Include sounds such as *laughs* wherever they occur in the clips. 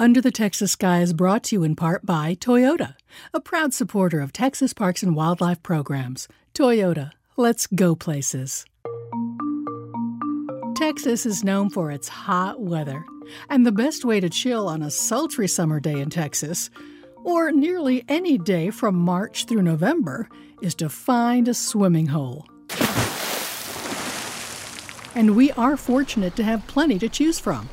Under the Texas Sky is brought to you in part by Toyota, a proud supporter of Texas Parks and Wildlife programs. Toyota, let's go places. Texas is known for its hot weather, and the best way to chill on a sultry summer day in Texas, or nearly any day from March through November, is to find a swimming hole. And we are fortunate to have plenty to choose from.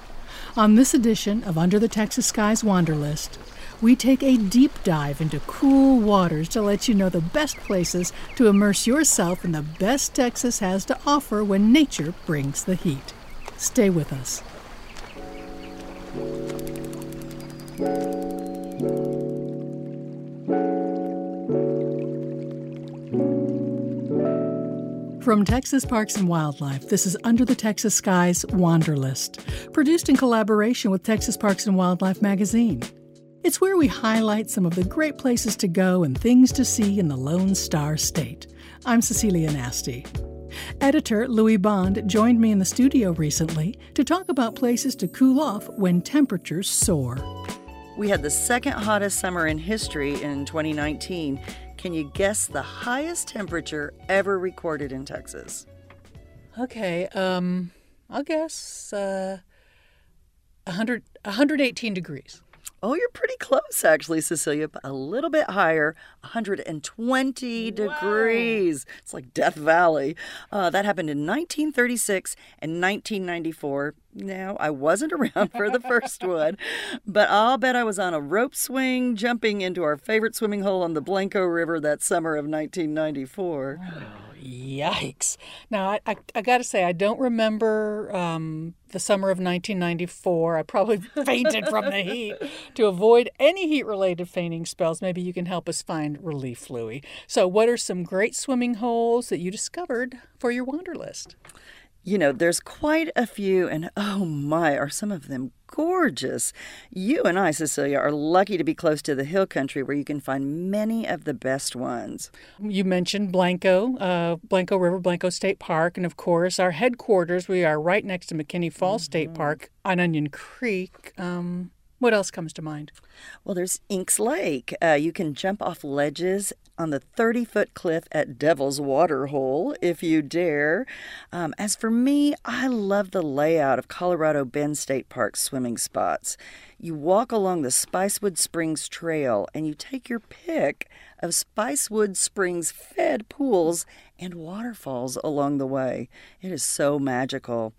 On this edition of Under the Texas Skies Wanderlist, we take a deep dive into cool waters to let you know the best places to immerse yourself in the best Texas has to offer when nature brings the heat. Stay with us. From Texas Parks and Wildlife, this is Under the Texas Skies Wanderlist, produced in collaboration with Texas Parks and Wildlife magazine. It's where we highlight some of the great places to go and things to see in the Lone Star State. I'm Cecilia Nasti. Editor Louie Bond joined me in the studio recently to talk about places to cool off when temperatures soar. We had the second hottest summer in history in 2019 can you guess the highest temperature ever recorded in Texas? Okay, um, I'll guess uh, 100, 118 degrees. Oh, you're pretty close, actually, Cecilia. but A little bit higher, 120 wow. degrees. It's like Death Valley. Uh, that happened in 1936 and 1994. Now, I wasn't *laughs* around for the first one, but I'll bet I was on a rope swing jumping into our favorite swimming hole on the Blanco River that summer of 1994. Wow. Yikes. Now, I, I, I got to say, I don't remember um, the summer of 1994. I probably *laughs* fainted from the heat. To avoid any heat related fainting spells, maybe you can help us find relief, Louie. So, what are some great swimming holes that you discovered for your wanderlist? You know, there's quite a few, and oh my, are some of them gorgeous. You and I, Cecilia, are lucky to be close to the hill country where you can find many of the best ones. You mentioned Blanco, uh, Blanco River, Blanco State Park, and of course, our headquarters. We are right next to McKinney Falls mm-hmm. State Park on Onion Creek. Um, what else comes to mind? Well, there's Inks Lake. Uh, you can jump off ledges on the 30 foot cliff at Devil's Waterhole if you dare. Um, as for me, I love the layout of Colorado Bend State Park swimming spots. You walk along the Spicewood Springs Trail and you take your pick of Spicewood Springs fed pools and waterfalls along the way. It is so magical.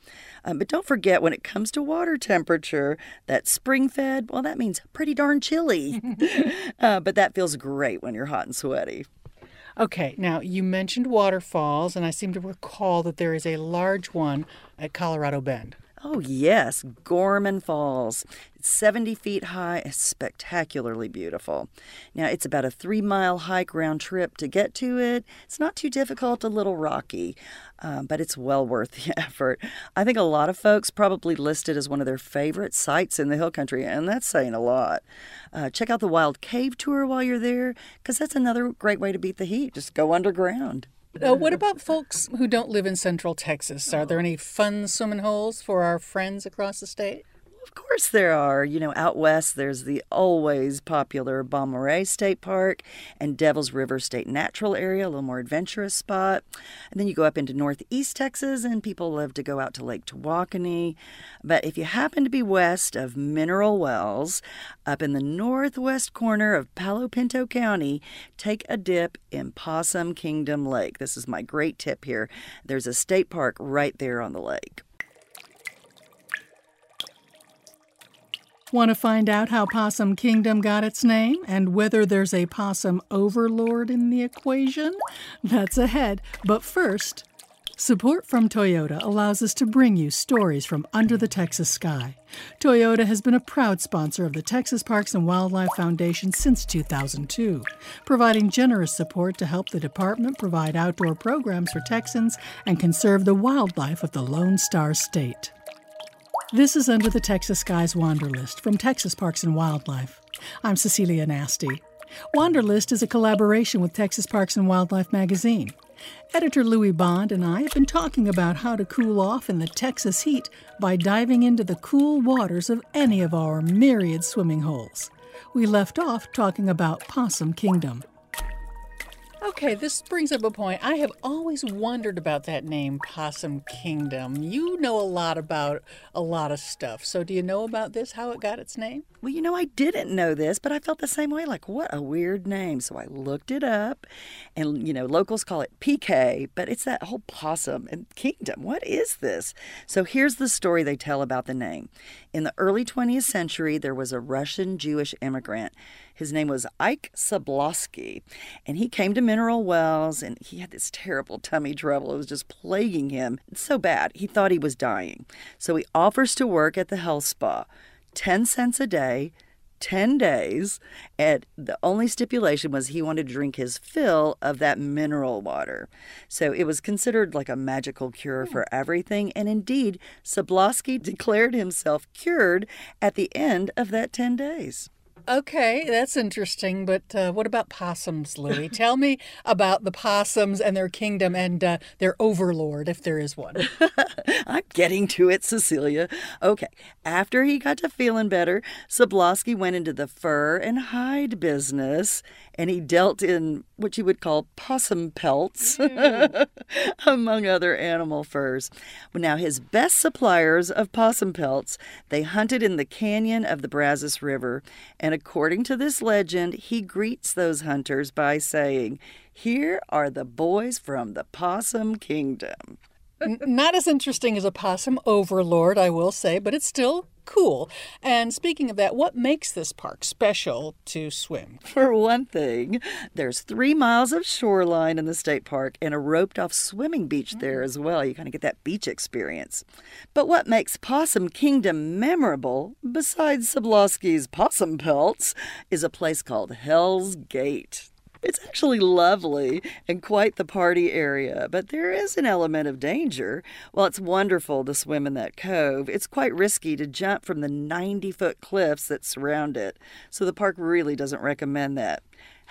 Um, but don't forget, when it comes to water temperature, that spring fed, well, that means pretty darn chilly. *laughs* *laughs* uh, but that feels great when you're hot and sweaty. Okay, now you mentioned waterfalls, and I seem to recall that there is a large one at Colorado Bend. Oh, yes, Gorman Falls. It's 70 feet high and spectacularly beautiful. Now, it's about a three mile hike round trip to get to it. It's not too difficult, a little rocky, um, but it's well worth *laughs* the effort. I think a lot of folks probably list it as one of their favorite sites in the hill country, and that's saying a lot. Uh, check out the Wild Cave Tour while you're there, because that's another great way to beat the heat. Just go underground. Uh, what about folks who don't live in Central Texas? Are there any fun swimming holes for our friends across the state? Of course there are. You know, out west there's the always popular Balmorhea State Park and Devil's River State Natural Area, a little more adventurous spot. And then you go up into northeast Texas and people love to go out to Lake Tawakoni. But if you happen to be west of Mineral Wells, up in the northwest corner of Palo Pinto County, take a dip in Possum Kingdom Lake. This is my great tip here. There's a state park right there on the lake. Want to find out how Possum Kingdom got its name and whether there's a possum overlord in the equation? That's ahead. But first, support from Toyota allows us to bring you stories from under the Texas sky. Toyota has been a proud sponsor of the Texas Parks and Wildlife Foundation since 2002, providing generous support to help the department provide outdoor programs for Texans and conserve the wildlife of the Lone Star State. This is Under the Texas Skies Wanderlist from Texas Parks and Wildlife. I'm Cecilia Nasti. Wanderlist is a collaboration with Texas Parks and Wildlife magazine. Editor Louie Bond and I have been talking about how to cool off in the Texas heat by diving into the cool waters of any of our myriad swimming holes. We left off talking about Possum Kingdom. Okay, this brings up a point. I have always wondered about that name, Possum Kingdom. You know a lot about a lot of stuff. So, do you know about this, how it got its name? Well, you know, I didn't know this, but I felt the same way. Like, what a weird name. So I looked it up, and, you know, locals call it PK, but it's that whole possum and kingdom. What is this? So here's the story they tell about the name. In the early 20th century, there was a Russian Jewish immigrant. His name was Ike Sobolosky, and he came to Mineral Wells and he had this terrible tummy trouble. It was just plaguing him it's so bad, he thought he was dying. So he offers to work at the health spa, 10 cents a day. 10 days, and the only stipulation was he wanted to drink his fill of that mineral water. So it was considered like a magical cure hmm. for everything, and indeed, Sobolosky *laughs* declared himself cured at the end of that 10 days. Okay, that's interesting. But uh, what about possums, Louie? Tell me about the possums and their kingdom and uh, their overlord, if there is one. *laughs* I'm getting to it, Cecilia. Okay, after he got to feeling better, Sobolosky went into the fur and hide business and he dealt in what you would call possum pelts, mm. *laughs* among other animal furs. Now, his best suppliers of possum pelts, they hunted in the canyon of the Brazos River, and according to this legend, he greets those hunters by saying, Here are the boys from the Possum Kingdom. Not as interesting as a possum overlord, I will say, but it's still cool. And speaking of that, what makes this park special to swim? *laughs* For one thing, there's three miles of shoreline in the state park and a roped off swimming beach there mm. as well. You kind of get that beach experience. But what makes Possum Kingdom memorable, besides Sobolosky's possum pelts, is a place called Hell's Gate. It's actually lovely and quite the party area, but there is an element of danger. While it's wonderful to swim in that cove, it's quite risky to jump from the 90 foot cliffs that surround it, so the park really doesn't recommend that.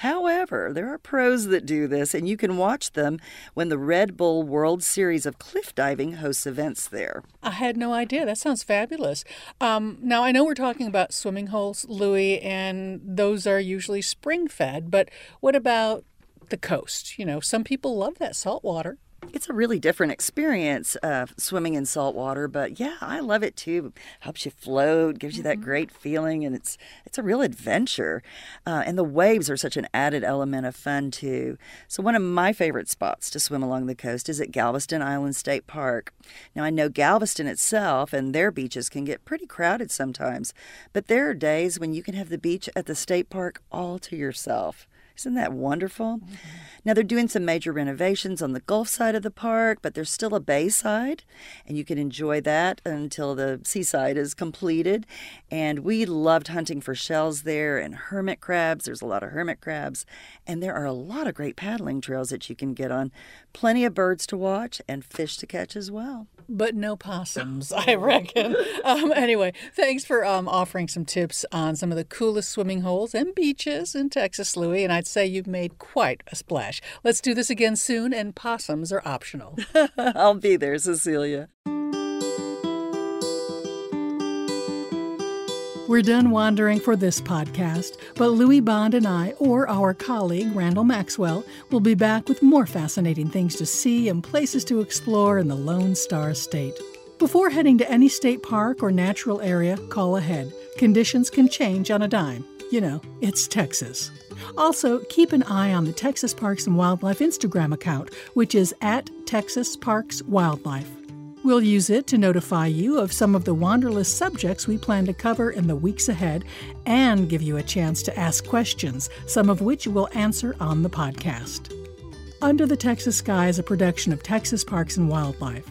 However, there are pros that do this, and you can watch them when the Red Bull World Series of Cliff Diving hosts events there. I had no idea. That sounds fabulous. Um, now, I know we're talking about swimming holes, Louie, and those are usually spring fed, but what about the coast? You know, some people love that salt water it's a really different experience uh, swimming in salt water but yeah i love it too. Helps you float gives you that mm-hmm. great feeling and it's it's a real adventure. Uh, and the waves are such an added element of fun too. So one of my favorite spots to swim along the coast is at galveston island state park. Now i know galveston itself and their beaches can get pretty crowded sometimes but there are days when you can have the beach at the state park all to yourself isn't that wonderful? Mm-hmm. Now, they're doing some major renovations on the Gulf side of the park, but there's still a bay side, and you can enjoy that until the seaside is completed. And we loved hunting for shells there and hermit crabs. There's a lot of hermit crabs, and there are a lot of great paddling trails that you can get on. Plenty of birds to watch and fish to catch as well but no possums, I reckon. um, anyway, thanks for um, offering some tips on some of the coolest swimming holes and beaches in Texas, Louie. And I'd say you've made quite a splash. Let's do this again soon, and possums are optional. *laughs* I'll be there, Cecilia. We're done wandering for this podcast, but Louie Bond and I, or our colleague Randall Maxwell, will be back with more fascinating things to see and places to explore in the Lone Star State. Before heading to any state park or natural area, call ahead. Conditions can change on a dime. You know, it's Texas. Also, keep an eye on the Texas Parks and Wildlife Instagram account, which is at Texas Parks Wildlife. We'll use it to notify you of some of the Wanderlist subjects we plan to cover in the weeks ahead and give you a chance to ask questions, some of which we'll answer on the podcast. Under the Texas Sky is a production of Texas Parks and Wildlife.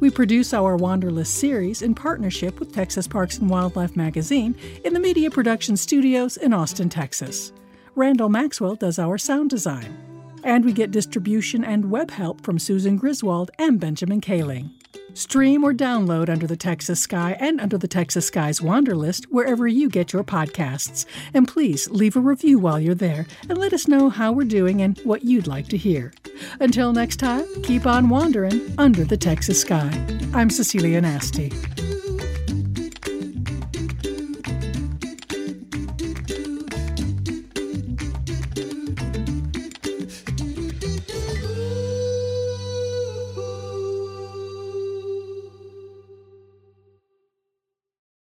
We produce our Wanderlist series in partnership with Texas Parks and Wildlife magazine in the Media Production Studios in Austin, Texas. Randall Maxwell does our sound design. And we get distribution and web help from Susan Griswold and Benjamin Kaling. Stream or download Under the Texas Sky and Under the Texas Sky's Wanderlist wherever you get your podcasts. And please leave a review while you're there and let us know how we're doing and what you'd like to hear. Until next time, keep on wandering under the Texas sky. I'm Cecilia Nasti.